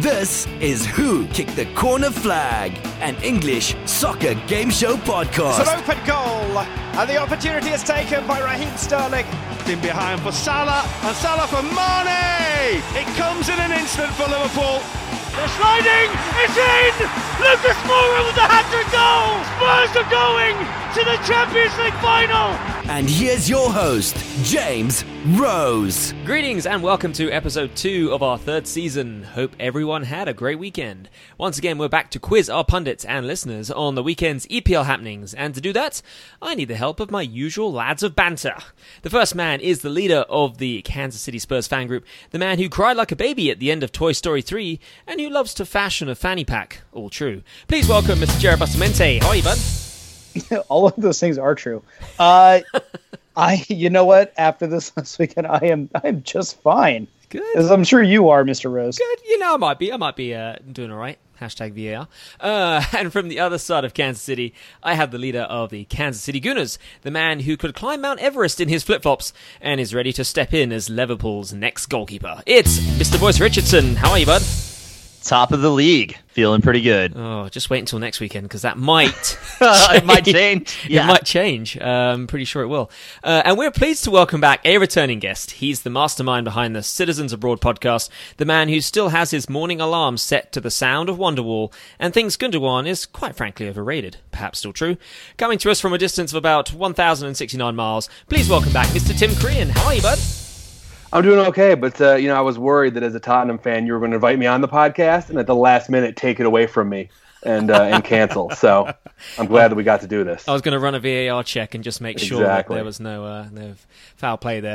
This is Who Kicked the Corner Flag, an English soccer game show podcast. It's podcast. an open goal, and the opportunity is taken by Raheem Sterling. In behind for Salah, and Salah for Mane! It comes in an instant for Liverpool. They're sliding! It's in! Lucas Moura with the hat-trick goal! Spurs are going to the Champions League final! And here's your host, James Rose. Greetings and welcome to episode 2 of our third season. Hope everyone had a great weekend. Once again, we're back to quiz our pundits and listeners on the weekend's EPL happenings, and to do that, I need the help of my usual lads of banter. The first man is the leader of the Kansas City Spurs fan group, the man who cried like a baby at the end of Toy Story 3, and who loves to fashion a fanny pack. All true. Please welcome Mr. Jared Bustamante. How are you, bud? all of those things are true. Uh, I, you know what? After this last weekend, I am, I am just fine. Good. As I'm sure you are, Mr. Rose. Good. You know, I might be. I might be uh, doing all right. Hashtag VAR. Uh, and from the other side of Kansas City, I have the leader of the Kansas City Gooners, the man who could climb Mount Everest in his flip flops and is ready to step in as Liverpool's next goalkeeper. It's Mr. Boyce Richardson. How are you, bud? Top of the league. Feeling pretty good. Oh, just wait until next weekend because that might it might change. It Yeah. might change. Um, pretty sure it will. Uh, and we're pleased to welcome back a returning guest. He's the mastermind behind the Citizens Abroad podcast, the man who still has his morning alarm set to the sound of Wonderwall, and thinks Gundogan is quite frankly overrated. Perhaps still true. Coming to us from a distance of about 1,069 miles, please welcome back Mr. Tim Crean. How are you, bud? I'm doing okay, but uh, you know, I was worried that as a Tottenham fan, you were going to invite me on the podcast, and at the last minute, take it away from me and uh, and cancel. So I'm glad that we got to do this. I was going to run a VAR check and just make sure that there was no uh, no foul play there.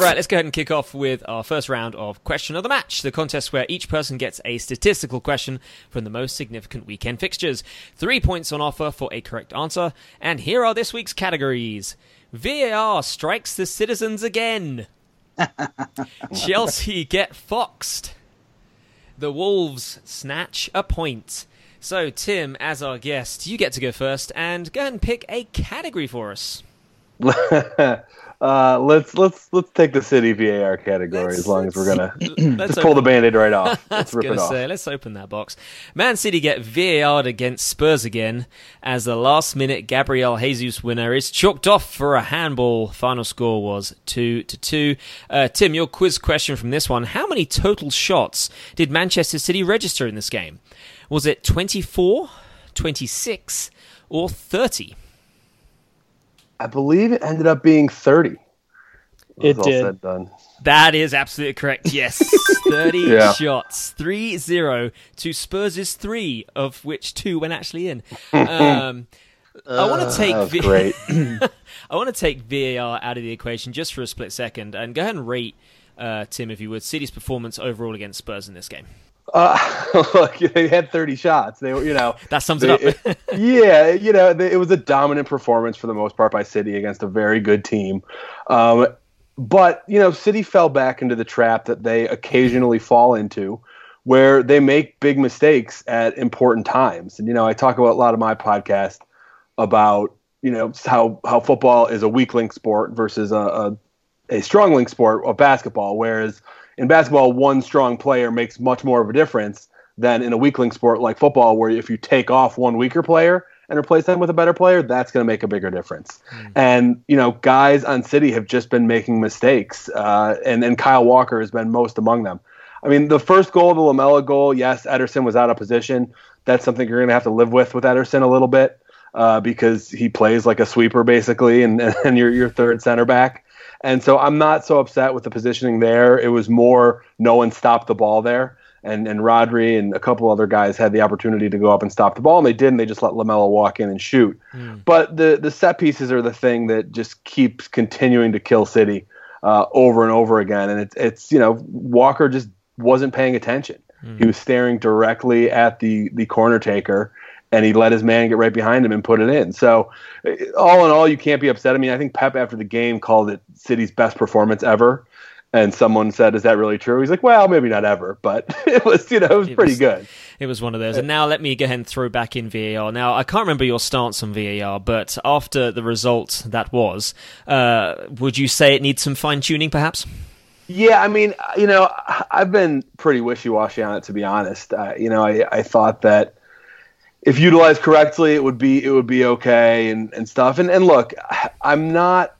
Right, let's go ahead and kick off with our first round of Question of the Match, the contest where each person gets a statistical question from the most significant weekend fixtures. Three points on offer for a correct answer, and here are this week's categories. VAR strikes the citizens again. Chelsea get foxed. The Wolves snatch a point. So, Tim, as our guest, you get to go first and go and pick a category for us. uh, let's let's let's take the city VAR category Let's- as long as we're gonna just pull the band-aid right off. Let's rip it off. say, let's open that box. Man City get VAR'd against Spurs again as the last minute Gabriel Jesus winner is chalked off for a handball. Final score was 2 to 2. Uh, Tim, your quiz question from this one How many total shots did Manchester City register in this game? Was it 24, 26, or 30? I believe it ended up being 30. It did. done. That is absolutely correct. Yes. 30 Yeah. shots. 3 0 to Spurs' 3, of which 2 went actually in. Um, I want to take V- great. I want to take VAR out of the equation just for a split second and go ahead and rate uh, Tim, if you would, City's performance overall against Spurs in this game. Uh, look, they had 30 shots. They were, you know, That sums it they- up. yeah, you know, they, it was a dominant performance for the most part by City against a very good team. Um, but you know, City fell back into the trap that they occasionally fall into, where they make big mistakes at important times. And you know, I talk about a lot of my podcast about you know how how football is a weak link sport versus a, a a strong link sport of basketball, whereas in basketball, one strong player makes much more of a difference than in a weakling sport like football, where if you take off one weaker player and replace them with a better player, that's going to make a bigger difference. And you know, guys on City have just been making mistakes, uh, and and Kyle Walker has been most among them. I mean, the first goal, the Lamela goal, yes, Ederson was out of position. That's something you're going to have to live with with Ederson a little bit uh, because he plays like a sweeper basically, and and you're your third center back. And so I'm not so upset with the positioning there. It was more no one stopped the ball there. And and Rodri and a couple other guys had the opportunity to go up and stop the ball, and they didn't. They just let Lamela walk in and shoot. But the the set pieces are the thing that just keeps continuing to kill City uh, over and over again. And it's it's you know Walker just wasn't paying attention. He was staring directly at the the corner taker, and he let his man get right behind him and put it in. So, all in all, you can't be upset. I mean, I think Pep after the game called it City's best performance ever. And someone said, "Is that really true?" He's like, "Well, maybe not ever, but it was, you know, it was It pretty was- good." It was one of those. And now let me go ahead and throw back in VAR. Now, I can't remember your stance on VAR, but after the result that was, uh, would you say it needs some fine tuning, perhaps? Yeah, I mean, you know, I've been pretty wishy-washy on it to be honest. Uh, you know, I, I thought that if utilized correctly, it would be it would be okay and, and stuff. And and look, I'm not,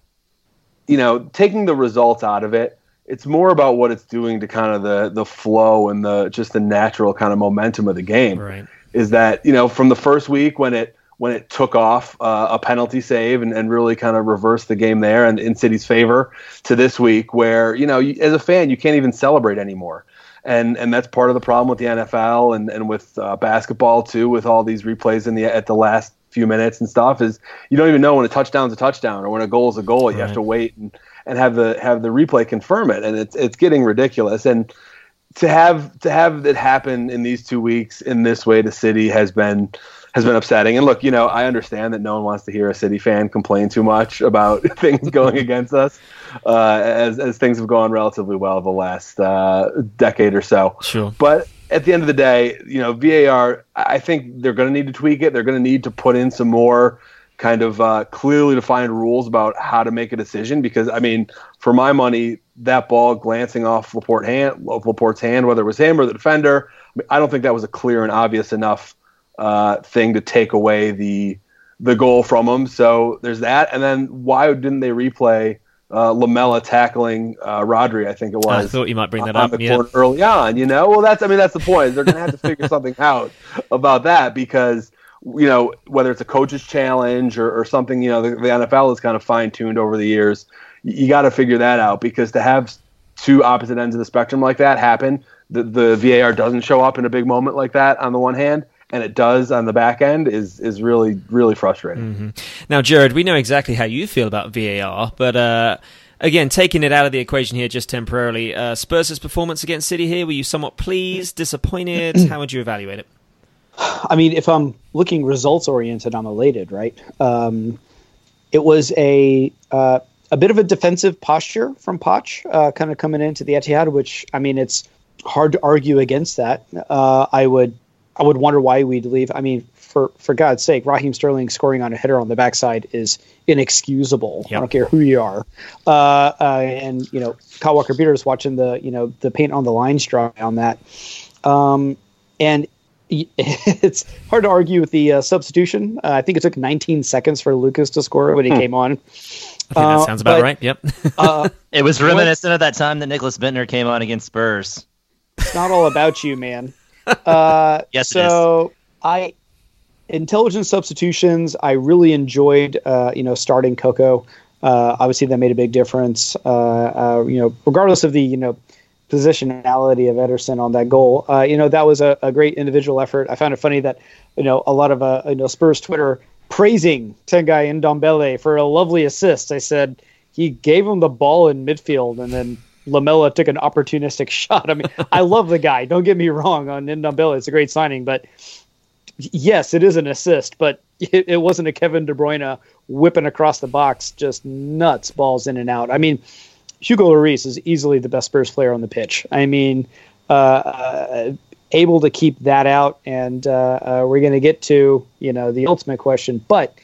you know, taking the results out of it. It's more about what it's doing to kind of the the flow and the just the natural kind of momentum of the game. Right. Is that you know from the first week when it when it took off uh, a penalty save and, and really kind of reversed the game there and in City's favor to this week where you know you, as a fan you can't even celebrate anymore. And and that's part of the problem with the NFL and and with uh, basketball too with all these replays in the at the last few minutes and stuff is you don't even know when a touchdown's a touchdown or when a goal is a goal. You have to wait and, and have the have the replay confirm it. And it's it's getting ridiculous. And to have to have it happen in these two weeks in this way to City has been has been upsetting. And look, you know, I understand that no one wants to hear a City fan complain too much about things going against us, uh, as as things have gone relatively well the last uh, decade or so. Sure. But at the end of the day, you know, VAR, I think they're going to need to tweak it. They're going to need to put in some more kind of uh, clearly defined rules about how to make a decision. Because I mean, for my money, that ball glancing off Laporte hand, Laporte's hand, whether it was him or the defender, I, mean, I don't think that was a clear and obvious enough uh, thing to take away the the goal from him. So there's that. And then why didn't they replay uh, Lamela tackling uh, Rodri? I think it was. I thought you might bring that on up. the Yeah. early on. You know, well that's I mean that's the point. They're going to have to figure something out about that because you know whether it's a coach's challenge or, or something. You know, the, the NFL is kind of fine tuned over the years. You, you got to figure that out because to have two opposite ends of the spectrum like that happen, the, the VAR doesn't show up in a big moment like that on the one hand, and it does on the back end is is really really frustrating. Now, Jared, we know exactly how you feel about VAR, but uh, again, taking it out of the equation here just temporarily, uh, Spurs' performance against City here, were you somewhat pleased, disappointed? how would you evaluate it? I mean, if I'm looking results oriented, I'm elated, right? Um, it was a uh, a bit of a defensive posture from Poch, uh, kind of coming into the Etihad, which I mean, it's hard to argue against that. Uh, I would I would wonder why we'd leave. I mean, for for God's sake, Raheem Sterling scoring on a header on the backside is inexcusable. Yep. I don't care who you are. Uh, uh, and you know, Kyle Walker Peters watching the you know the paint on the lines dry on that. Um, and it's hard to argue with the uh, substitution. Uh, I think it took 19 seconds for Lucas to score when he came on. I think Uh, that sounds about but- right. Yep. Uh, It was reminiscent of that time that Nicklas Bendtner came on against Spurs. it's not all about you, man. Uh, Yes, so I intelligent substitutions. I really enjoyed, uh, you know, starting Coco. Uh, obviously, that made a big difference. Uh, uh, you know, regardless of the you know positionality of Ederson on that goal, uh, you know, that was a, a great individual effort. I found it funny that you know a lot of uh, you know Spurs Twitter praising Tanguy Ndombele for a lovely assist. I said he gave him the ball in midfield and then Lamela took an opportunistic shot. I mean, I love the guy. Don't get me wrong on Ndombele. It's a great signing, but yes, it is an assist, but it, it wasn't a Kevin De Bruyne whipping across the box, just nuts balls in and out. I mean, Hugo Lloris is easily the best Spurs player on the pitch. I mean, uh, uh, able to keep that out, and uh, uh, we're going to get to you know the ultimate question, but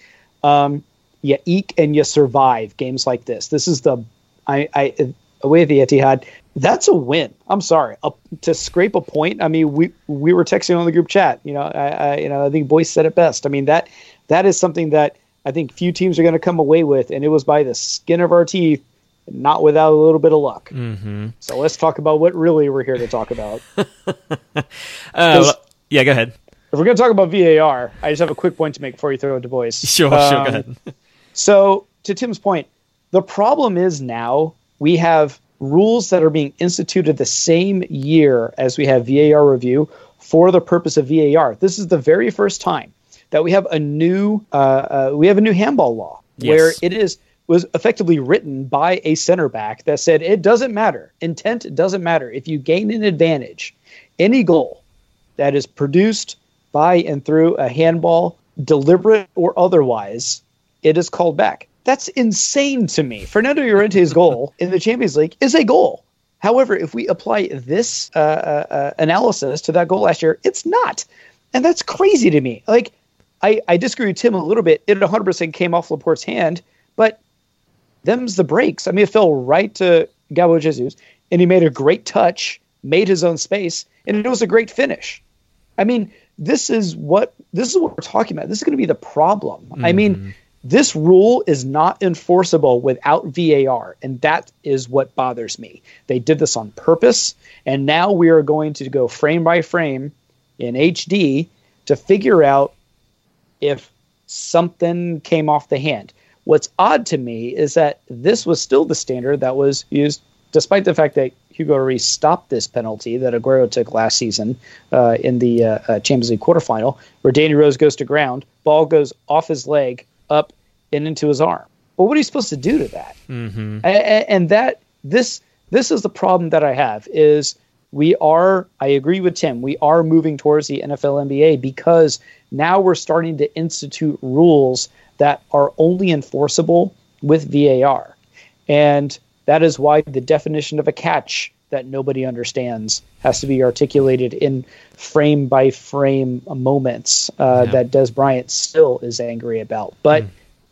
um, you eke and you survive games like this. This is the I, I away at the Etihad. That's a win. I'm sorry uh, to scrape a point. I mean, we we were texting on the group chat. You know, I, I you know I think Boyce said it best. I mean that that is something that I think few teams are going to come away with, and it was by the skin of our teeth, not without a little bit of luck. mm-hmm. So let's talk about what really we're here to talk about. uh, yeah, go ahead. if we're going to talk about VAR, I just have a quick point to make before you throw it to Boyce. Sure, sure, Um, go ahead. So, to Tim's point, the problem is now we have rules that are being instituted the same year as we have VAR review for the purpose of VAR. This is the very first time that we have a new uh, uh, we have a new handball law Yes. where it is was effectively written by a center back that said it doesn't matter intent doesn't matter if you gain an advantage any goal that is produced by and through a handball deliberate or otherwise it is called back. That's insane to me. Fernando Llorente's goal in the Champions League is a goal. However, if we apply this uh, uh, uh, analysis to that goal last year, it's not. And that's crazy to me. Like, I, I disagree with Tim a little bit. It 100% came off Laporte's hand, but them's the breaks. I mean, it fell right to Gabo Jesus. and he made a great touch, made his own space, and it was a great finish. I mean, this is what this is what we're talking about. This is going to be the problem. Mm-hmm. I mean, this rule is not enforceable without VAR, and that is what bothers me. They did this on purpose, and now we are going to go frame by frame in HD to figure out if something came off the hand. What's odd to me is that this was still the standard that was used, despite the fact that Hugo Lloris stopped this penalty that Aguero took last season uh, in the uh, uh, Champions League quarterfinal, where Danny Rose goes to ground, ball goes off his leg, up and into his arm. Well, what are you supposed to do to that? Mm-hmm. And, and that this this is the problem that I have is we are I agree with Tim. We are moving towards the NFL NBA because now we're starting to institute rules that are only enforceable with VAR. And that is why the definition of a catch that nobody understands has to be articulated in frame by frame moments uh, yeah. that Dez Bryant still is angry about. But mm.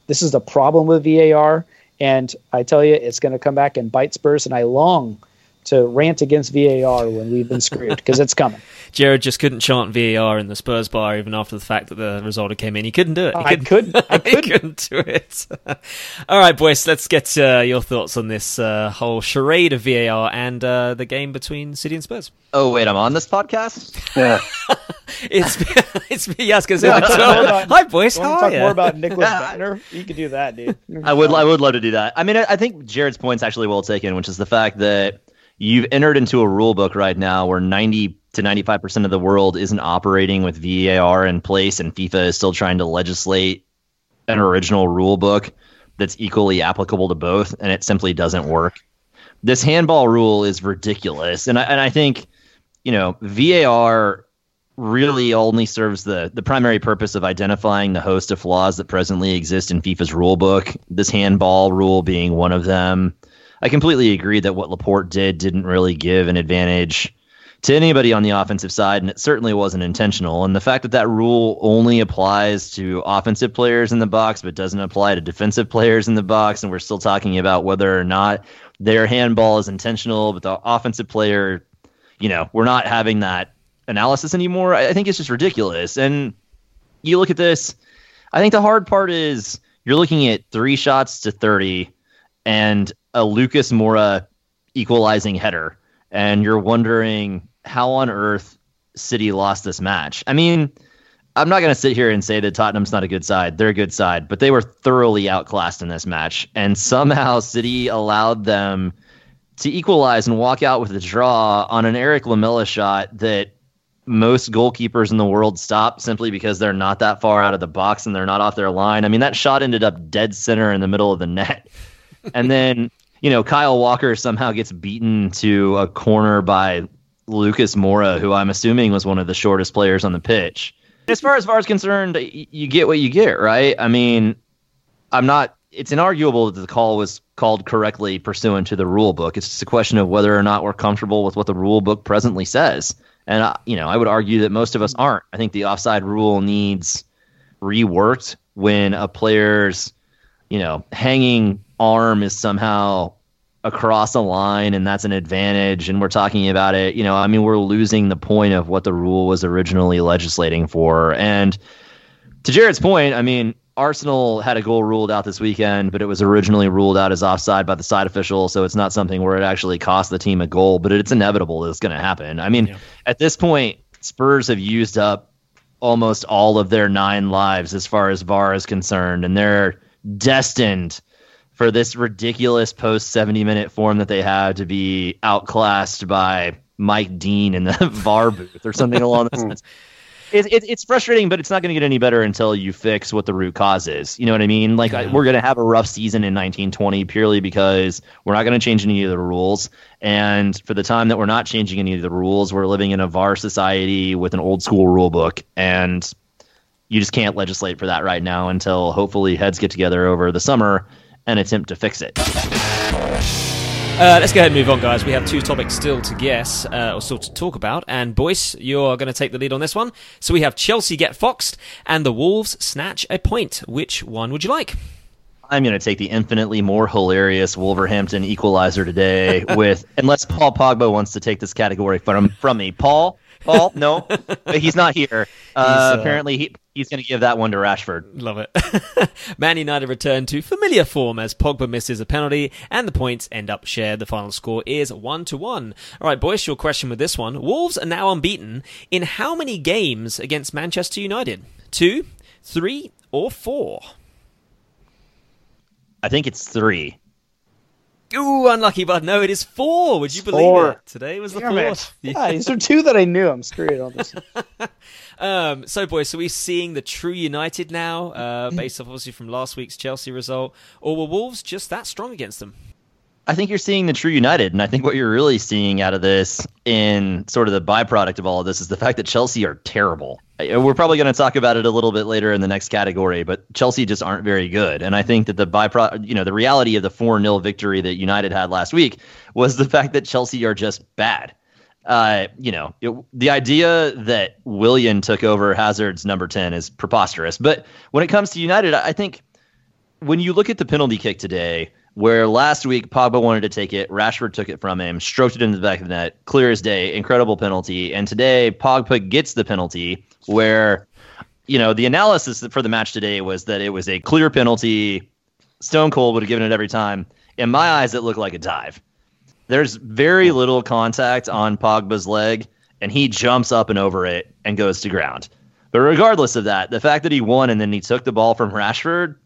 This is the problem with VAR. And I tell you, it's going to come back and bite Spurs. And I long to rant against VAR when we've been screwed because it's coming. Jared just couldn't chant VAR in the Spurs bar even after the fact that the result came in. He couldn't do it. He couldn't, I couldn't. I couldn't. he couldn't do it. All right, boys, let's get uh, your thoughts on this uh, whole charade of VAR and uh, the game between City and Spurs. Oh wait, I'm on this podcast. Yeah, it's it's me. Yeah, because yeah, hi boys. Want to talk you? more about Nicklas Bendtner? You could do that, dude. I would. I would love to do that. I mean, I, I think Jared's point's actually well taken, which is the fact that you've entered into a rule book right now where 90 to 95% of the world isn't operating with VAR in place and FIFA is still trying to legislate an original rule book that's equally applicable to both and it simply doesn't work. This handball rule is ridiculous and I, and I think you know VAR really only serves the the primary purpose of identifying the host of flaws that presently exist in FIFA's rule book. This handball rule being one of them. I completely agree that what Laporte did didn't really give an advantage to anybody on the offensive side, and it certainly wasn't intentional. And the fact that that rule only applies to offensive players in the box, but doesn't apply to defensive players in the box, and we're still talking about whether or not their handball is intentional, but the offensive player, you know, we're not having that analysis anymore. I think it's just ridiculous. And you look at this, I think the hard part is you're looking at three shots to 30 and a Lucas Moura equalizing header, and you're wondering how on earth City lost this match. I mean, I'm not going to sit here and say that Tottenham's not a good side. They're a good side, but they were thoroughly outclassed in this match, and somehow City allowed them to equalize and walk out with a draw on an Eric Lamela shot that most goalkeepers in the world stop simply because they're not that far out of the box and they're not off their line. I mean, that shot ended up dead center in the middle of the net and then you know Kyle Walker somehow gets beaten to a corner by Lucas Moura, who I'm assuming was one of the shortest players on the pitch. As far as VAR is concerned, you get what you get, right? I mean, I'm not. It's inarguable that the call was called correctly pursuant to the rule book. It's just a question of whether or not we're comfortable with what the rule book presently says. And I, you know, I would argue that most of us aren't. I think the offside rule needs reworked when a player's, you know, hanging arm is somehow across a line and that's an advantage and we're talking about it you know i mean we're losing the point of what the rule was originally legislating for and to jared's point i mean arsenal had a goal ruled out this weekend but it was originally ruled out as offside by the side official so it's not something where it actually cost the team a goal but it's inevitable that it's going to happen i mean yeah. at this point spurs have used up almost all of their nine lives as far as var is concerned and they're destined for this ridiculous post 70 minute form that they had to be outclassed by Mike Dean in the VAR booth or something along those lines. It, it, it's frustrating, but it's not going to get any better until you fix what the root cause is. You know what I mean? Like, yeah. I, we're going to have a rough season in 1920 purely because we're not going to change any of the rules. And for the time that we're not changing any of the rules, we're living in a VAR society with an old school rule book. And you just can't legislate for that right now until hopefully heads get together over the summer and attempt to fix it. Uh, let's go ahead and move on, guys. We have two topics still to guess, uh, or still to talk about. And Boyce, you're going to take the lead on this one. So we have Chelsea get foxed and the Wolves snatch a point. Which one would you like? I'm going to take the infinitely more hilarious Wolverhampton equalizer today with, unless Paul Pogba wants to take this category from from me. Paul, Paul, no, he's not here. Uh, uh, apparently, he, he's going to give that one to Rashford. Love it. Man United return to familiar form as Pogba misses a penalty, and the points end up shared. The final score is one to one. All right, boys, your question with this one: Wolves are now unbeaten in how many games against Manchester United? Two, three, or four? I think it's three. Ooh, unlucky, but no, it is four. Would you believe four. it? Today was the Damn fourth. Yeah, these are two that I knew. I'm screwed on this. um, so, boys, so we're seeing the true United now, uh, based off obviously from last week's Chelsea result, or were Wolves just that strong against them? I think you're seeing the true United, and I think what you're really seeing out of this, in sort of the byproduct of all of this, is the fact that Chelsea are terrible. We're probably going to talk about it a little bit later in the next category, but Chelsea just aren't very good. And I think that the byproduct, you know, the reality of the 4 0 victory that United had last week was the fact that Chelsea are just bad. Uh, you know, it, the idea that Willian took over Hazard's number 10 is preposterous. But when it comes to United, I think when you look at the penalty kick today, where last week Pogba wanted to take it, Rashford took it from him, stroked it into the back of the net, clear as day, incredible penalty. And today Pogba gets the penalty where, you know, the analysis for the match today was that it was a clear penalty. Stone Cold would have given it every time. In my eyes, it looked like a dive. There's very little contact on Pogba's leg, and he jumps up and over it and goes to ground. But regardless of that, the fact that he won and then he took the ball from Rashford,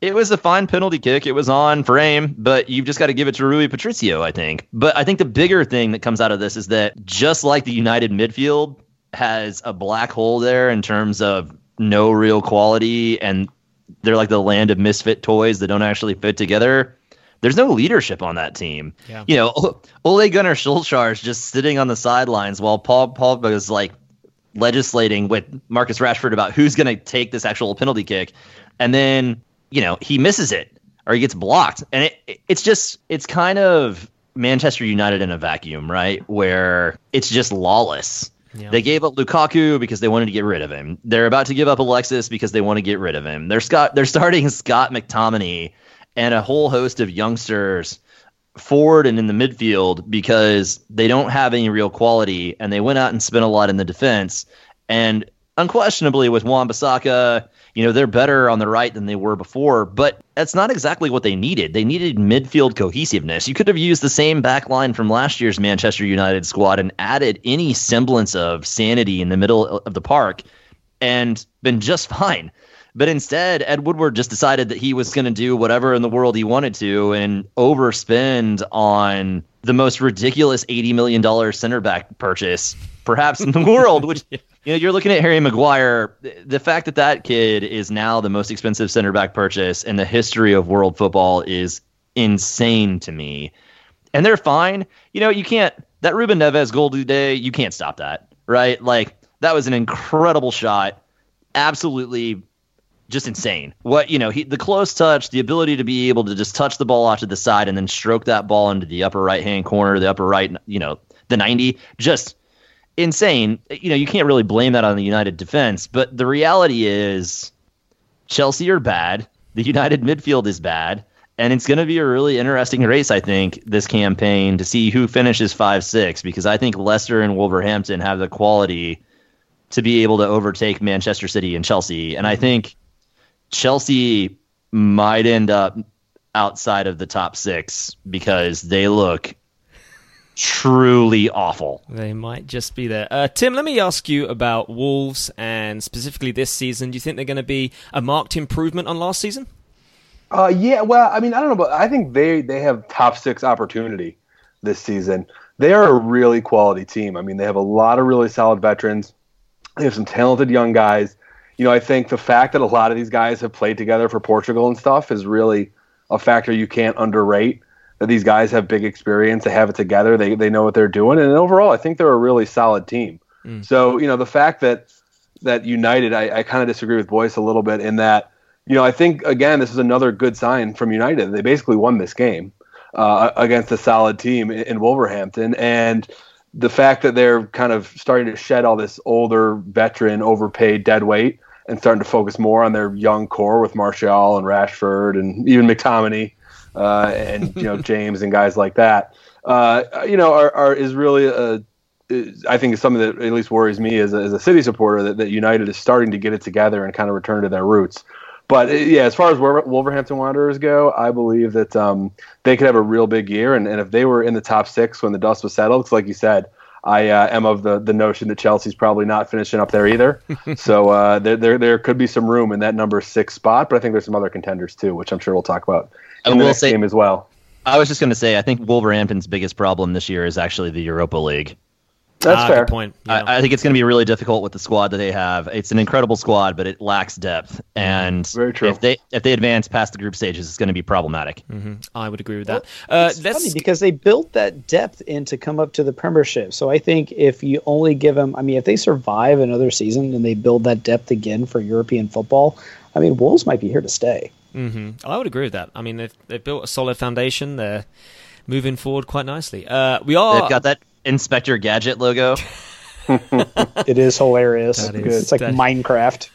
it was a fine penalty kick. It was on frame, but you've just got to give it to Rui Patricio, I think. But I think the bigger thing that comes out of this is that just like the United midfield has a black hole there in terms of no real quality and they're like the land of misfit toys that don't actually fit together. There's no leadership on that team. Yeah. You know, Ole Gunnar Solskjaer is just sitting on the sidelines while Paul Paul is like legislating with Marcus Rashford about who's going to take this actual penalty kick. And then you know, he misses it or he gets blocked. And it, it's just, it's kind of Manchester United in a vacuum, right? Where it's just lawless. Yeah. They gave up Lukaku because they wanted to get rid of him. They're about to give up Alexis because they want to get rid of him. They're Scott. They're starting Scott McTominay and a whole host of youngsters forward and in the midfield because they don't have any real quality, and they went out and spent a lot in the defense. And unquestionably, with Wan-Bissaka you know, they're better on the right than they were before, but that's not exactly what they needed. They needed midfield cohesiveness. You could have used the same back line from last year's Manchester United squad and added any semblance of sanity in the middle of the park and been just fine. But instead, Ed Woodward just decided that he was going to do whatever in the world he wanted to and overspend on the most ridiculous $80 million center back purchase, perhaps in the world, which you know, you're looking at Harry Maguire. The fact that that kid is now the most expensive center back purchase in the history of world football is insane to me. And they're fine. You know, you can't that Ruben Neves goal today. You can't stop that, right? Like that was an incredible shot. Absolutely, just insane. What you know, he the close touch, the ability to be able to just touch the ball off to the side and then stroke that ball into the upper right hand corner, the upper right, you know, the ninety. Just insane. You know, you can't really blame that on the United defense, but the reality is Chelsea are bad. The United midfield is bad. And it's going to be a really interesting race, I think, this campaign to see who finishes 5 6, because I think Leicester and Wolverhampton have the quality to be able to overtake Manchester City and Chelsea. And I think Chelsea might end up outside of the top six because they look truly awful. They might just be there. Uh, Tim, let me ask you about Wolves and specifically this season. Do you think they're going to be a marked improvement on last season? Uh, yeah, well, I mean, I don't know, but I think they they have top six opportunity this season. They are a really quality team. I mean, they have a lot of really solid veterans. They have some talented young guys. You know, I think the fact that a lot of these guys have played together for Portugal and stuff is really a factor you can't underrate that these guys have big experience. They have it together. They they know what they're doing, and overall, I think they're a really solid team. Mm. So you know, the fact that that United, I, I kind of disagree with Boyce a little bit in that. You know, I think again, this is another good sign from United. They basically won this game uh, against a solid team in, in Wolverhampton, and the fact that they're kind of starting to shed all this older, veteran, overpaid dead weight and starting to focus more on their young core with Martial and Rashford and even McTominay uh, and you know James and guys like that. Uh, you know, are, are is really a I think is something that at least worries me as a, as a city supporter that, that United is starting to get it together and kind of return to their roots. But uh, yeah, as far as Wolverhampton Wanderers go, I believe that um, they could have a real big year. And, and if they were in the top six when the dust was settled, it's like you said, I uh, am of the, the notion that Chelsea's probably not finishing up there either. so uh, there, there there could be some room in that number six spot, but I think there's some other contenders too, which I'm sure we'll talk about in and the we'll next say, game as well. I was just going to say, I think Wolverhampton's biggest problem this year is actually the Europa League. That's ah, fair. point. Yeah. I, I, think it's going to be really difficult with the squad that they have. It's an incredible squad, but it lacks depth. And Very true. if they if they advance past the group stages, it's going to be problematic. Mm-hmm. I would agree with that. Well, uh, it's funny because they built that depth in to come up to the Premiership. So I think if you only give them, I mean, if they survive another season and they build that depth again for European football, I mean, Wolves might be here to stay. Mm-hmm. I would agree with that. I mean, they've, they've built a solid foundation. They're moving forward quite nicely. Uh, we are. They've got that Inspector Gadget logo. it is hilarious. Is, it's like Minecraft.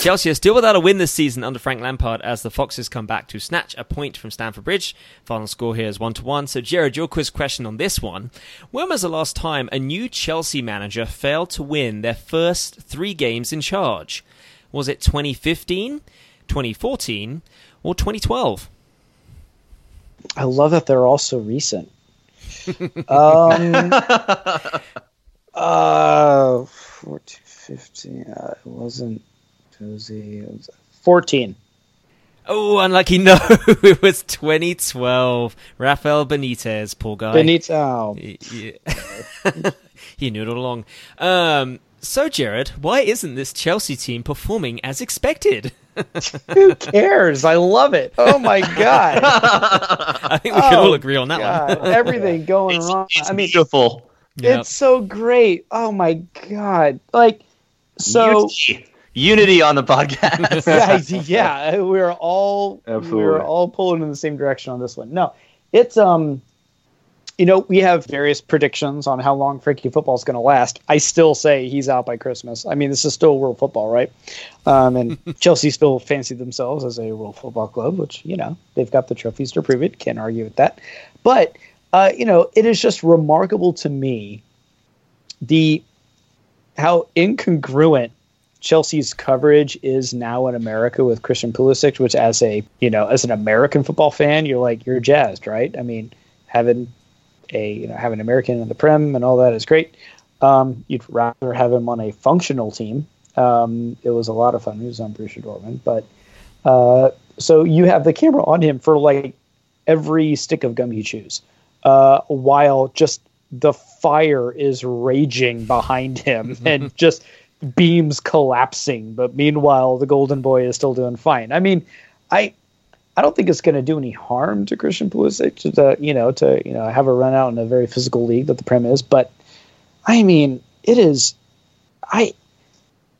Chelsea are still without a win this season under Frank Lampard as the Foxes come back to snatch a point from Stamford Bridge. Final score here is 1 to 1. So, Jared, your quiz question on this one. When was the last time a new Chelsea manager failed to win their first three games in charge? Was it 2015, 2014, or 2012? I love that they're all so recent um, uh, 14, 15. Uh, it wasn't Josie. It was 14. Oh, unlucky. No, it was 2012. Rafael Benitez, poor guy. Benitez. Oh. Yeah. he knew it all along. Um, so, Jared, why isn't this Chelsea team performing as expected? Who cares? I love it. Oh my god! I think we oh, can all agree on that god. one. Everything going it's, wrong. It's I mean, beautiful. Yep. It's so great. Oh my god! Like so. Unity, Unity on the podcast. yeah, yeah. We're all Absolutely. we're all pulling in the same direction on this one. No, it's um you know, we have various predictions on how long Frankie football is going to last. I still say he's out by Christmas. I mean, this is still world football, right? Um, and Chelsea still fancy themselves as a world football club, which, you know, they've got the trophies to prove it. Can't argue with that. But, uh, you know, it is just remarkable to me the how incongruent Chelsea's coverage is now in America with Christian Pulisic, which as a, you know, as an American football fan, you're like, you're jazzed, right? I mean, having a you know have an American in the Prem and all that is great. Um, you'd rather have him on a functional team. Um, it was a lot of fun. He was on Borussia Dortmund, but uh, so you have the camera on him for like every stick of gum you choose, uh, while just the fire is raging behind him and just beams collapsing. But meanwhile, the Golden Boy is still doing fine. I mean, I I don't think it's going to do any harm to Christian Pulisic to, you know to you know have a run out in a very physical league that the Prem is. But I mean, it is. I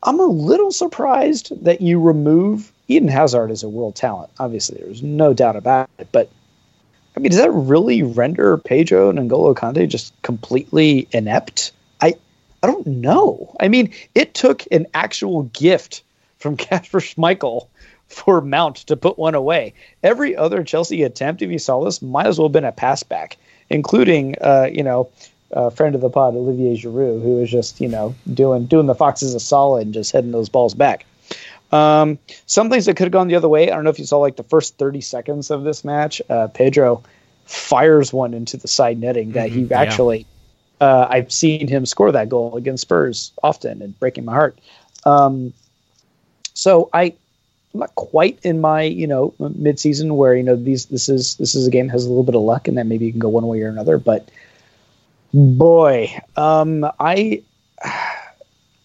I'm a little surprised that you remove Eden Hazard as a world talent. Obviously, there's no doubt about it. But I mean, does that really render Pedro and N'Golo Kante just completely inept? I I don't know. I mean, it took an actual gift from Kasper Schmeichel for Mount to put one away. Every other Chelsea attempt, if you saw this, might as well have been a pass back, including, uh, you know, a friend of the pod, Olivier Giroud, who was just, you know, doing doing the Foxes a solid and just heading those balls back. Um, some things that could have gone the other way. I don't know if you saw like the first 30 seconds of this match. Uh, Pedro fires one into the side netting that mm-hmm, he actually, yeah. uh, I've seen him score that goal against Spurs often and breaking my heart. Um, so I, I'm not quite in my you know midseason where you know these this is this is a game has a little bit of luck and then maybe you can go one way or another. But boy, um, I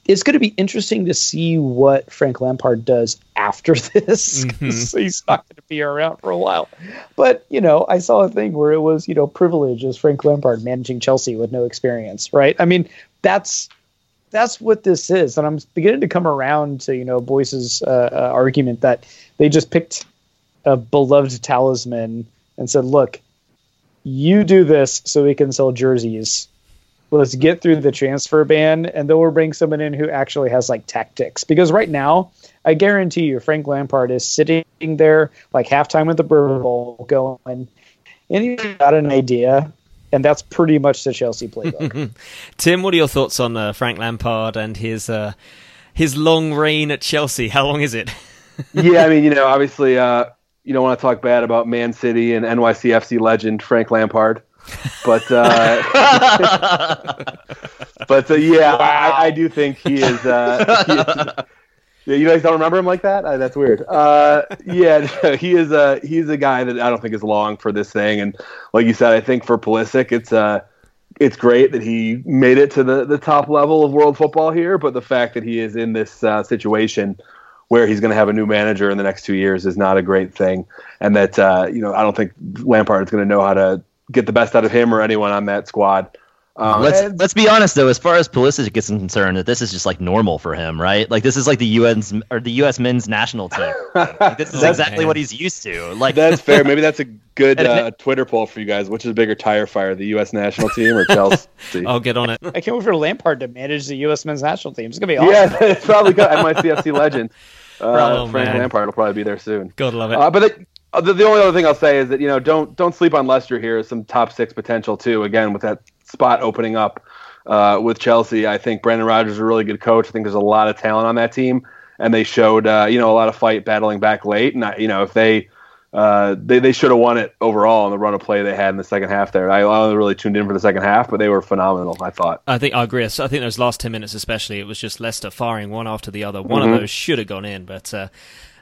it's going to be interesting to see what Frank Lampard does after this. Mm-hmm. he's not going to be around for a while. But you know, I saw a thing where it was you know privilege as Frank Lampard managing Chelsea with no experience, right? I mean, that's that's what this is, and I'm beginning to come around to you know Boyce's uh, uh, argument that they just picked a beloved talisman and said, "Look, you do this so we can sell jerseys, let's get through the transfer ban, and then we'll bring someone in who actually has like tactics. Because right now, I guarantee you, Frank Lampard is sitting there like halftime with the Bourbon Bowl, going, and got an idea, and that's pretty much the Chelsea playbook. Tim, what are your thoughts on uh, Frank Lampard and his uh, his long reign at Chelsea? How long is it? yeah, I mean, you know, obviously, uh, you don't want to talk bad about Man City and NYCFC legend Frank Lampard but uh, but uh, yeah, wow. I, I, do think he is. Uh, he is yeah, you guys don't remember him like that? Uh, that's weird. Uh, yeah, he is a he's a guy that I don't think is long for this thing. And like you said, I think for Pulisic, it's uh, it's great that he made it to the, the top level of world football here. But the fact that he is in this uh, situation where he's going to have a new manager in the next two years is not a great thing. And that uh, you know, I don't think Lampard is going to know how to get the best out of him or anyone on that squad. Um, let's and, let's be honest though, as far as Pulisic is concerned, that this is just like normal for him, right? Like this is like the UN's or the U.S. men's national team. Like, this is exactly what he's used to. Like that's fair. Maybe that's a good uh, Twitter poll for you guys. Which is a bigger tire fire, the U.S. national team or Chelsea? I'll get on it. I can't wait for Lampard to manage the U.S. men's national team. It's gonna be awesome. Yeah, it's probably good. NYCFC legend. Uh, oh, Frank man. Lampard will probably be there soon. God love it. Uh, but uh, the, the only other thing I'll say is that you know don't don't sleep on Leicester here. Some top six potential too. Again, with that spot opening up uh, with Chelsea, I think Brendan Rodgers is a really good coach. I think there's a lot of talent on that team, and they showed uh, you know a lot of fight battling back late. And I, you know if they uh, they they should have won it overall in the run of play they had in the second half. There, I only really tuned in for the second half, but they were phenomenal. I thought. I think I agree. I think those last ten minutes, especially, it was just Leicester firing one after the other. One mm-hmm. of those should have gone in, but uh,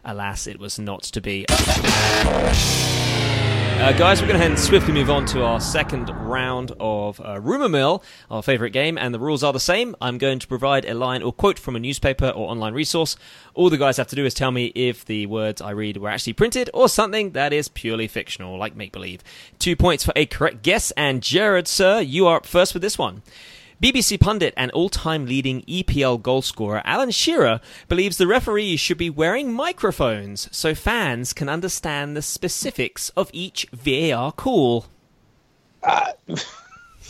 alas, it was not to be. Uh, guys, we're going to head and swiftly move on to our second round of uh, Rumour Mill, our favourite game, and the rules are the same. I'm going to provide a line or quote from a newspaper or online resource. All the guys have to do is tell me if the words I read were actually printed or something that is purely fictional, like make believe. Two points for a correct guess, and Jared, sir, you are up first with this one. BBC pundit and all-time leading EPL goalscorer Alan Shearer believes the referees should be wearing microphones so fans can understand the specifics of each VAR call. Uh,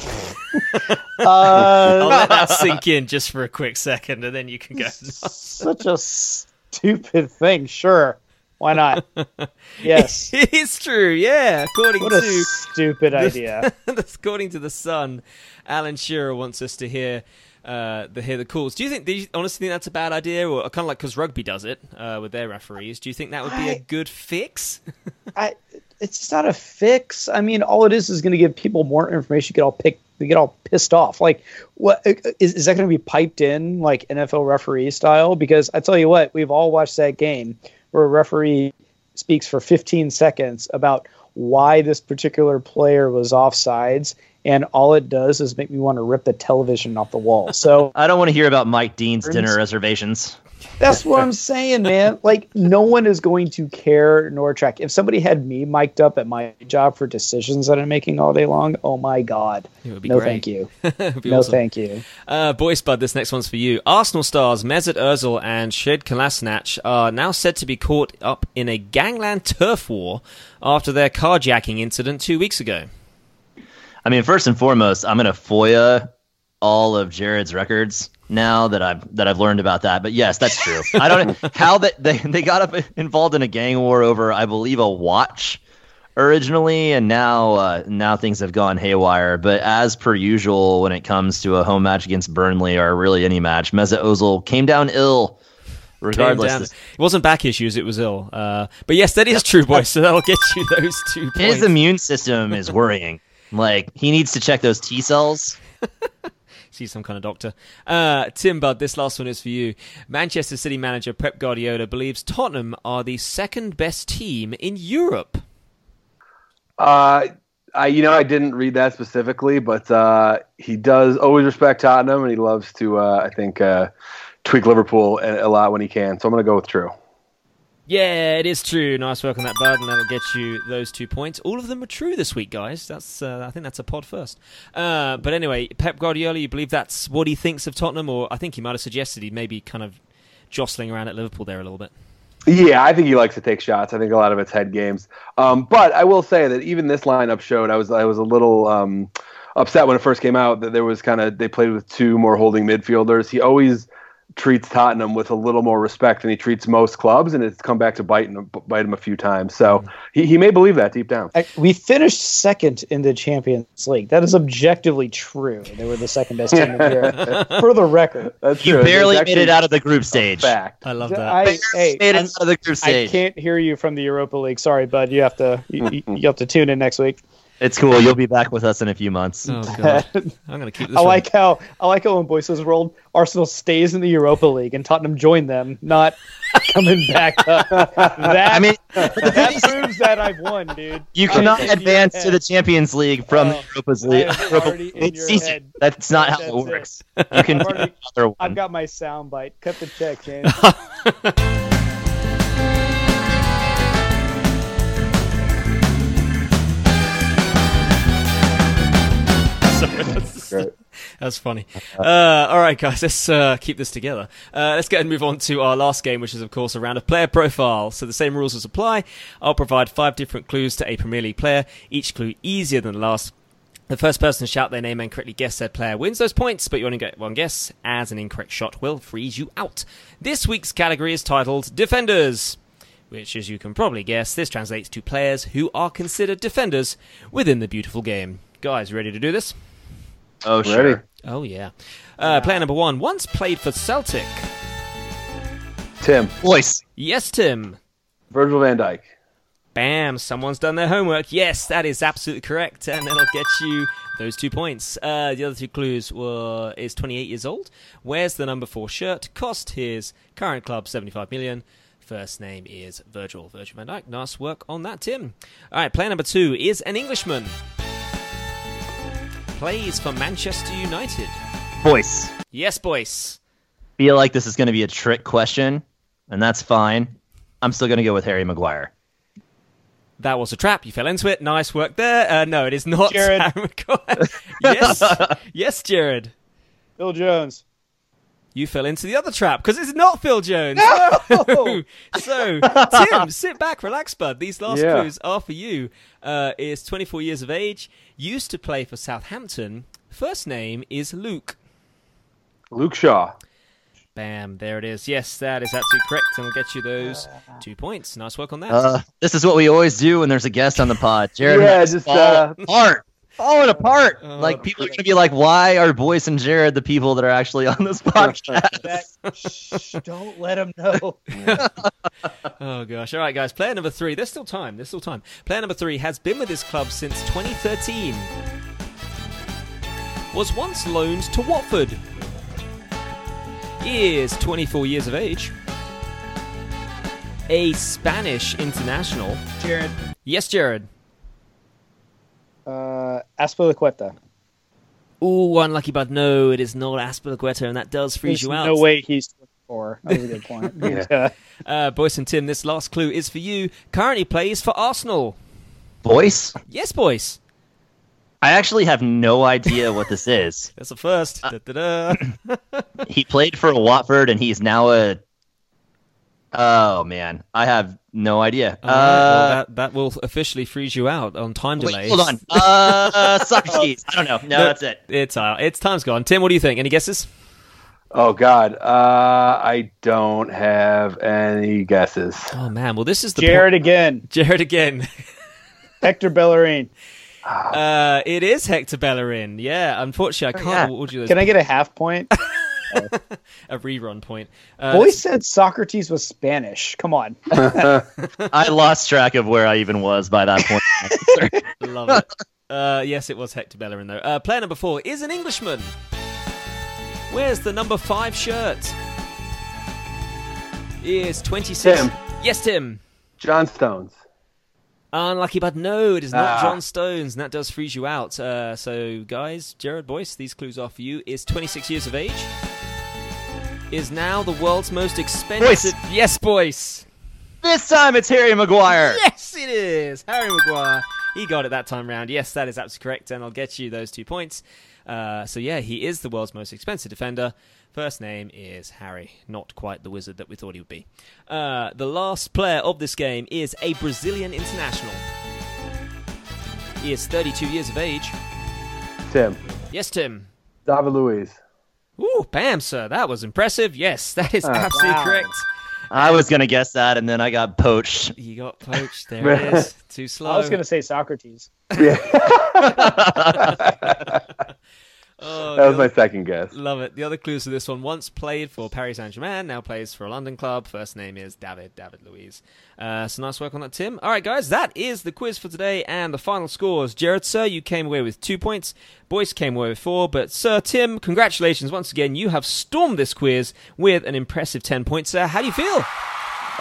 I'll let that sink in just for a quick second, and then you can go. Such a stupid thing. Sure, why not? Yes, it's true. Yeah, according what to a stupid idea. according to the Sun, Alan Shearer wants us to hear uh, the hear the calls. Do you think? Do you honestly think that's a bad idea, or kind of like because rugby does it uh, with their referees? Do you think that would be I, a good fix? I, it's just not a fix. I mean, all it is is going to give people more information. Get all picked. They get all pissed off. Like, what is, is that going to be piped in like NFL referee style? Because I tell you what, we've all watched that game where a referee speaks for 15 seconds about why this particular player was offsides and all it does is make me want to rip the television off the wall. So I don't want to hear about Mike Dean's dinner reservations. That's what I'm saying, man. Like no one is going to care nor track. If somebody had me mic'd up at my job for decisions that I'm making all day long, oh my god, no, great. thank you, no, awesome. thank you. Uh, boy, Spud, this next one's for you. Arsenal stars Mesut Ozil and Sead Kolasinac are now said to be caught up in a gangland turf war after their carjacking incident two weeks ago. I mean, first and foremost, I'm gonna FOIA all of Jared's records now that I've that I've learned about that. But yes, that's true. I don't know how that they they got up involved in a gang war over, I believe, a watch originally, and now uh, now things have gone haywire. But as per usual, when it comes to a home match against Burnley or really any match, Mesut Ozil came down ill. Regardless, it wasn't back issues; it was ill. Uh, but yes, that is true, boys. So that'll get you those two. Points. His immune system is worrying. Like he needs to check those T cells. See some kind of doctor. Uh, Tim Bud, this last one is for you. Manchester City manager Pep Guardiola believes Tottenham are the second best team in Europe. Uh, I, you know, I didn't read that specifically, but uh, he does always respect Tottenham, and he loves to, uh, I think, uh, tweak Liverpool a, a lot when he can. So I'm going to go with true. Yeah, it is true. Nice work on that, bud, and that'll get you those two points. All of them are true this week, guys. That's uh, I think that's a pod first. Uh, but anyway, Pep Guardiola, you believe that's what he thinks of Tottenham, or I think he might have suggested he maybe kind of jostling around at Liverpool there a little bit. Yeah, I think he likes to take shots. I think a lot of it's head games. Um, but I will say that even this lineup showed I was I was a little um, upset when it first came out that there was kind of they played with two more holding midfielders. He always treats Tottenham with a little more respect than he treats most clubs, and it's come back to bite him, bite him a few times. So mm-hmm. he, he may believe that deep down. We finished second in the Champions League. That is objectively true. They were the second best team in Europe, for the record. That's You true. barely It's made it out of the group stage. Fact. I love that. I, hey, made it I'm- out of the group stage. I can't hear you from the Europa League. Sorry, bud. You have to you, you- you have to tune in next week. It's cool. You'll be back with us in a few months. Oh god, I'm gonna keep this. I one. like how I like how in Boyce's world, Arsenal stays in the Europa League and Tottenham join them, not coming back up. That I mean, that proves that I've won, dude. you cannot advance to the Champions League from Oh, Europa's League. Europa League your season. That's not how That's it it. works. You can I've already- I've got my sound bite. Cut the check, James. Sorry, that's, that's funny. Uh, all right, guys, let's uh, keep this together. Uh, let's get and move on to our last game, which is, of course, a round of player profile. So the same rules as apply. I'll provide five different clues to a Premier League player, each clue easier than the last. The first person to shout their name and correctly guess said player wins those points, but you only get one guess, as an incorrect shot will freeze you out. This week's category is titled Defenders, which, as you can probably guess, this translates to players who are considered defenders within the beautiful game. Guys, ready to do this? Oh, Ready? sure. Oh yeah. Uh, player number one once played for Celtic. Tim, Boyce. Yes, Tim. Virgil van Dijk. Bam! Someone's done their homework. Yes, that is absolutely correct, and that'll get you those two points. Uh, the other two clues were: is 28 years old, wears the number four shirt, cost his current club 75 million. First name is Virgil. Virgil van Dijk. Nice work on that, Tim. All right, player number two is an Englishman. Plays for Manchester United. Boyce. Yes, Boyce. Feel like this is going to be a trick question, and that's fine. I'm still going to go with Harry Maguire. That was a trap. You fell into it. Nice work there. Uh, no, it is not. Jared. Harry Maguire. yes, yes, Jared. Phil Jones. You fell into the other trap because it's not Phil Jones. No! so, Tim, sit back, relax, bud. These last Yeah. clues are for you. Uh, is 24 years of age, used to play for Southampton. First name is Luke. Luke Shaw. Bam, there it is. Yes, that is absolutely correct, and we'll get you those two points. Nice work on that. Uh, this is what we always do when there's a guest on the pod. Jared, Yeah, just, fall uh, apart, falling apart. Oh, like people are going to be like, "Why are Boyce and Jared the people that are actually on this podcast?" That, shh, don't let them know. Oh gosh! All right, guys. Player number three. There's still time. There's still time. Player number three has been with this club since 2013. Was once loaned to Watford. Is 24 years of age. A Spanish international. Jared. Yes, Jared. Uh, Azpilicueta. Ooh, unlucky, but no, it is not Azpilicueta, and that does freeze There's you out. no way he's 24. That was a good point. yeah. Uh, Boyce and Tim, this last clue is for you. Currently plays for Arsenal. Boyce, Yes, Boyce. I actually have no idea what this is. That's a first. Uh, He played for Watford, and he's now a. Oh man, I have no idea. All right, well, Uh, that that will officially freeze you out on time wait, delays. hold on. Uh, Sokratis. I don't know. No, No. that's it. It's uh, it's time's gone. Tim, what do you think? Any guesses? Oh God, uh, I don't have any guesses. Oh man, well this is the Jared again. po- Jared again. Hector Bellerin. uh, it is Hector Bellerin. Yeah, unfortunately, I can't yeah. award you Can I get a half point? A rerun point. Uh, Boyce said Sokratis was Spanish. Come on. I lost track of where I even was by that point. love it. Uh, yes, it was Hector Bellerin though. Uh, player number four is an Englishman. Where's the number five shirt? Is twenty six. Tim. Yes, Tim. John Stones. Unlucky, but no, it is not Ah. John Stones, and that does freeze you out. Uh, so, guys, Jared Boyce, these clues are for you. Is 26 years of age. Is now the world's most expensive. Yes, Boyce. this time it's Harry Maguire. Yes, it is. Harry Maguire. He got it that time round. Yes, that is absolutely correct, and I'll get you those two points. Uh, so, yeah, he is the world's most expensive defender. First name is Harry, not quite the wizard that we thought he would be. Uh, the last player of this game is a Brazilian international. He is 32 years of age. Tim. Yes, Tim. David Luiz. Ooh, bam, sir. That was impressive. Yes, that is absolutely wow. correct. I was gonna guess that, and then I got poached. You got poached. There it is. Too slow. I was going to say Sokratis. Yeah, Oh, that was my second guess. Love it. The other clues to this one: once played for Paris Saint Germain, now plays for a London club. First name is David. David Luiz. Uh, so nice work on that, Tim. All right, guys, that is the quiz for today, and the final scores. Jared, sir, you came away with two points. Boyce came away with four, but Sir Tim, congratulations once again. You have stormed this quiz with an impressive ten points. Sir, how do you feel?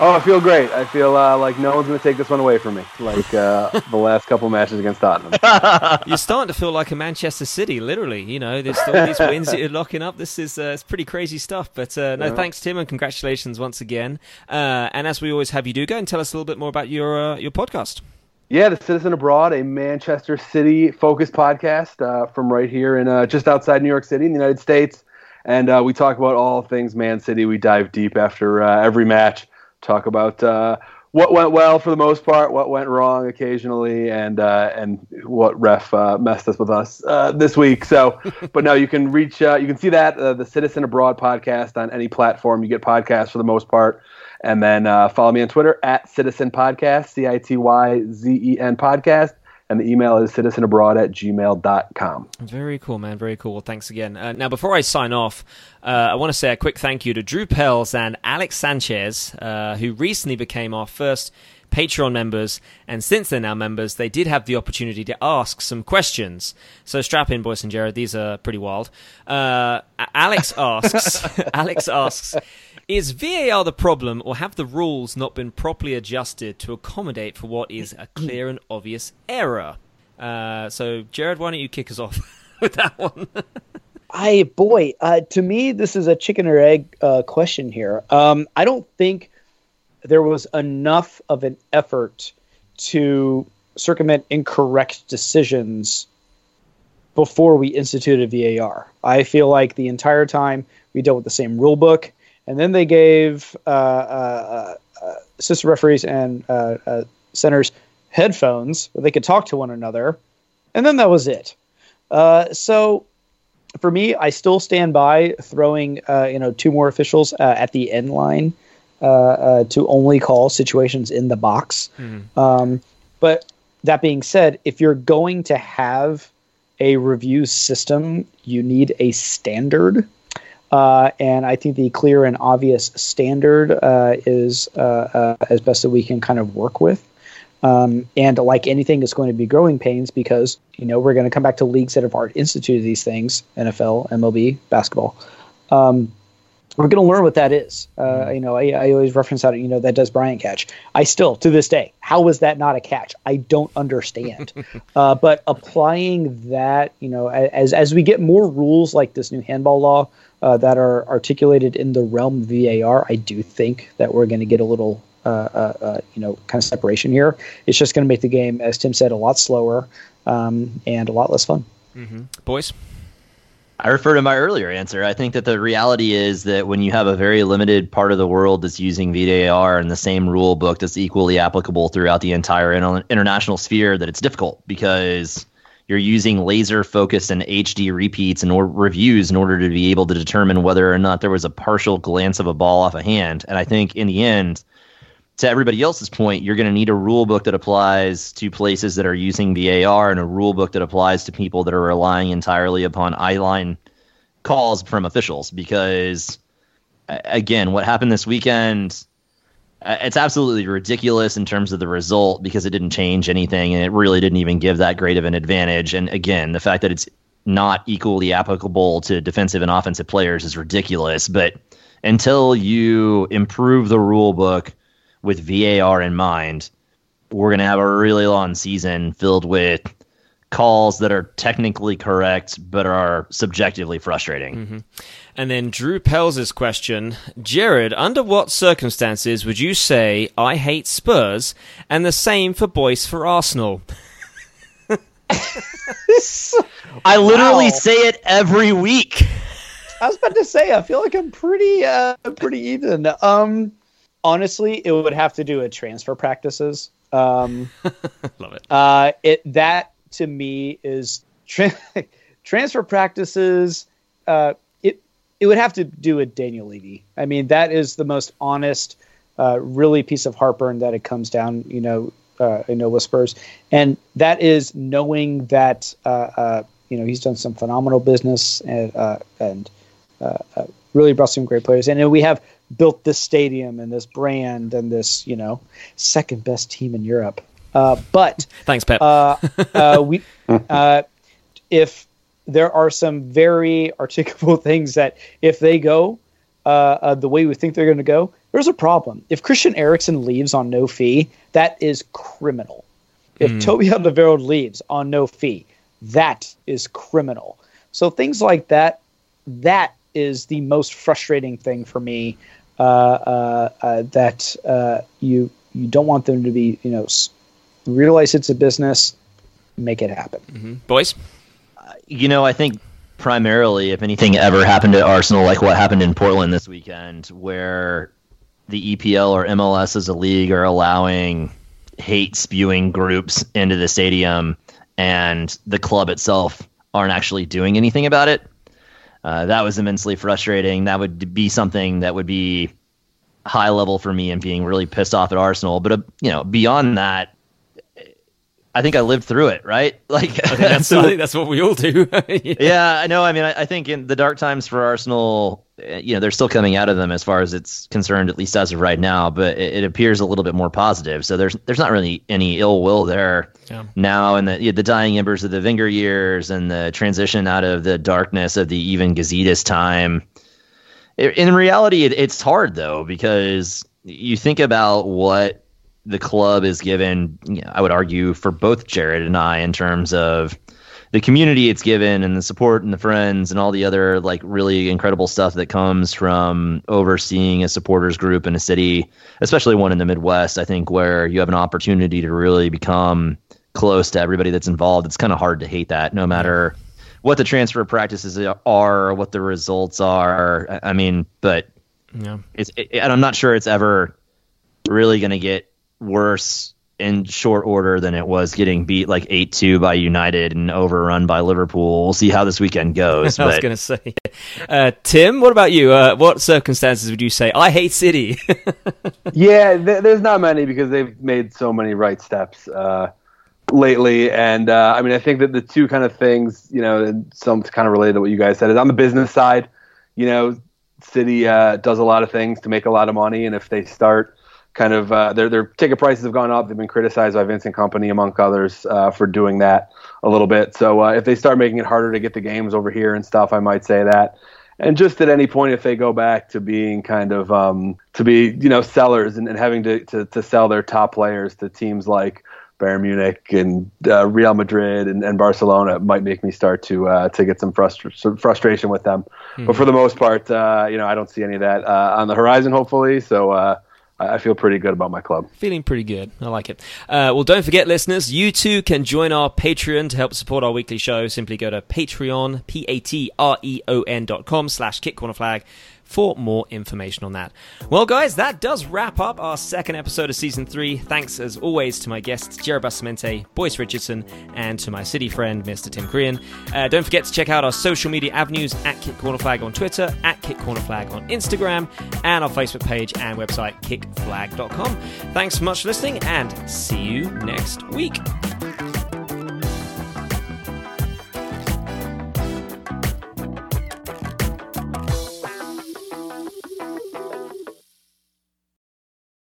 Oh, I feel great. I feel uh, like no one's going to take this one away from me, like uh, the last couple matches against Tottenham. You're starting to feel like a Manchester City, literally. You know, there's all these wins that you're locking up. This is uh, it's pretty crazy stuff. But uh, no, Yeah. thanks, Tim, and congratulations once again. Uh, and as we always have you do, go and tell us a little bit more about your uh, your podcast. Yeah, the Citizen Abroad, a Manchester City focused podcast uh, from right here in uh, just outside New York City in the United States. And uh, we talk about all things Man City. We dive deep after uh, every match, talk about uh, what went well for the most part, what went wrong occasionally, and uh, and what ref uh, messed us with us uh, this week. So, but no, you can reach, uh, you can see that uh, the Citizen Abroad podcast on any platform you get podcasts for the most part. And then uh, follow me on Twitter at Citizen Podcast, C I T Y Z E N Podcast. And the email is citizenabroad at gmail.com. Very cool, man. Very cool. Thanks again. Uh, now, before I sign off, uh, I want to say a quick thank you to Drew Pels and Alex Sanchez, uh, who recently became our first Patreon members. And since they're now members, they did have the opportunity to ask some questions. So strap in, boys and Jared. These are pretty wild. Uh, Alex asks, Alex asks, is VAR the problem, or have the rules not been properly adjusted to accommodate for what is a clear and obvious error? Uh, so, Jared, why don't you kick us off with that one? I boy, uh, to me, this is a chicken or egg uh, question here. Um, I don't think there was enough of an effort to circumvent incorrect decisions before we instituted VAR. I feel like the entire time we dealt with the same rule book, and then they gave uh, uh, uh, assistant referees and uh, uh, centers headphones where they could talk to one another, and then that was it. Uh, so for me, I still stand by throwing uh, you know two more officials uh, at the end line uh, uh, to only call situations in the box. Um, but that being said, if you're going to have a review system, you need a standard. Uh, and I think the clear and obvious standard uh, is uh, uh, as best that we can kind of work with. Um, and like anything, it's going to be growing pains because you know we're going to come back to leagues that have already instituted these things: NFL, MLB, basketball. Um, we're going to learn what that is. Uh, you know, I, I always reference out, you know, that Dez Bryant catch. I still, to this day, how was that not a catch? I don't understand. uh, but applying that, you know, as as we get more rules like this new handball law uh, that are articulated in the realm VAR, I do think that we're going to get a little, uh, uh, uh, you know, kind of separation here. It's just going to make the game, as Tim said, a lot slower um, and a lot less fun. Boyce? I refer to my earlier answer. I think that the reality is that when you have a very limited part of the world that's using VAR and the same rule book that's equally applicable throughout the entire international sphere, that it's difficult because you're using laser focus and HD repeats and or reviews in order to be able to determine whether or not there was a partial glance of a ball off a hand. And I think in the end, to everybody else's point, you're going to need a rule book that applies to places that are using VAR and a rule book that applies to people that are relying entirely upon eyeline calls from officials. Because, again, what happened this weekend, Uh, it's absolutely ridiculous in terms of the result because it didn't change anything and it really didn't even give that great of an advantage. And again, the fact that it's not equally applicable to defensive and offensive players is ridiculous. But until you improve the rule book with VAR in mind, we're going to have a really long season filled with calls that are technically correct but are subjectively frustrating. Mm-hmm. And then Drew Pels' question Jared, under what circumstances would you say I hate Spurs and the same for Boyce for Arsenal? I literally Wow. say it every week. I was about to say, I feel like I'm pretty, uh, pretty even. Um, honestly, it would have to do with transfer practices. Um, Love it. uh, it that to me is tra- transfer practices, uh, it it would have to do with Daniel Levy. I mean, that is the most honest, uh, really piece of heartburn that it comes down. You know, uh, you know, with Spurs, and that is knowing that uh, uh, you know he's done some phenomenal business and uh, and uh, uh, really brought some great players, and we have built this stadium and this brand and this you know second best team in Europe. Uh, but thanks, Pep. Uh, uh, we uh, if there are some very articulable things that if they go uh, uh, the way we think they're going to go, there's a problem. If Christian Eriksen leaves on no fee, that is criminal. If mm. Toby Alderweireld leaves on no fee, that is criminal. So things like that, that is the most frustrating thing for me. Uh, uh, uh, that uh, you you don't want them to be, you know, s- realize it's a business, make it happen, mm-hmm. Boyce. You know, I think primarily, if anything ever happened to Arsenal, like what happened in Portland this weekend, where the EPL or MLS as a league are allowing hate spewing groups into the stadium and the club itself aren't actually doing anything about it. Uh, that was immensely frustrating. That would be something that would be high level for me and being really pissed off at Arsenal. But uh, you know, beyond that, I think I lived through it, right? Like that's so, I think that's what we all do. yeah. yeah. I know. I mean, I, I, think in the dark times for Arsenal, eh, you know, they're still coming out of them as far as it's concerned, at least as of right now. But it, it appears a little bit more positive. So there's there's not really any ill will there yeah. now, and the the dying embers of the Wenger years and the transition out of the darkness of the even Gazidis time. In reality, it, it's hard though because you think about what the club is given, you know, I would argue, for both Jared and I in terms of the community it's given and the support and the friends and all the other like really incredible stuff that comes from overseeing a supporters group in a city, especially one in the Midwest, I think where you have an opportunity to really become close to everybody that's involved. It's kind of hard to hate that no matter what the transfer practices are or what the results are. I mean, but yeah. it's it, and I'm not sure it's ever really going to get worse in short order than it was getting beat like 8-2 by United and overrun by Liverpool. We'll see how this weekend goes. I was going to say. Uh, Tim, what about you? Uh, what circumstances would you say? I hate City. yeah, th- there's not many because they've made so many right steps uh, lately. And uh, I mean, I think that the two kind of things, you know, some kind of related to what you guys said is on the business side, you know, City uh, does a lot of things to make a lot of money. And if they start – kind of uh, their their ticket prices have gone up. They've been criticized by Vincent Kompany among others uh, for doing that a little bit. So uh, if they start making it harder to get the games over here and stuff, I might say that. And just at any point, if they go back to being kind of um, to be you know sellers and, and having to, to, to sell their top players to teams like Bayern Munich and uh, Real Madrid and, and Barcelona might make me start to uh, to get some, frustra- some frustration with them. Mm-hmm. But for the most part, uh, you know, I don't see any of that uh, on the horizon. Hopefully, so uh, I feel pretty good about my club. Feeling pretty good. I like it. Uh, well, don't forget, listeners, you too can join our Patreon to help support our weekly show. Simply go to Patreon, P-A-T-R-E-O-N dot com slash kick corner flag for more information on that. Well, guys, that does wrap up our second episode of season three. Thanks, as always, to my guests, Jared Basamente, Boyce Richardson, and to my city friend, Mr. Tim Crean. Uh, don't forget to check out our social media avenues at Kick Corner Flag on Twitter, at Kick Corner Flag on Instagram, and our Facebook page and website, kickflag.com. Thanks so much for listening, and see you next week.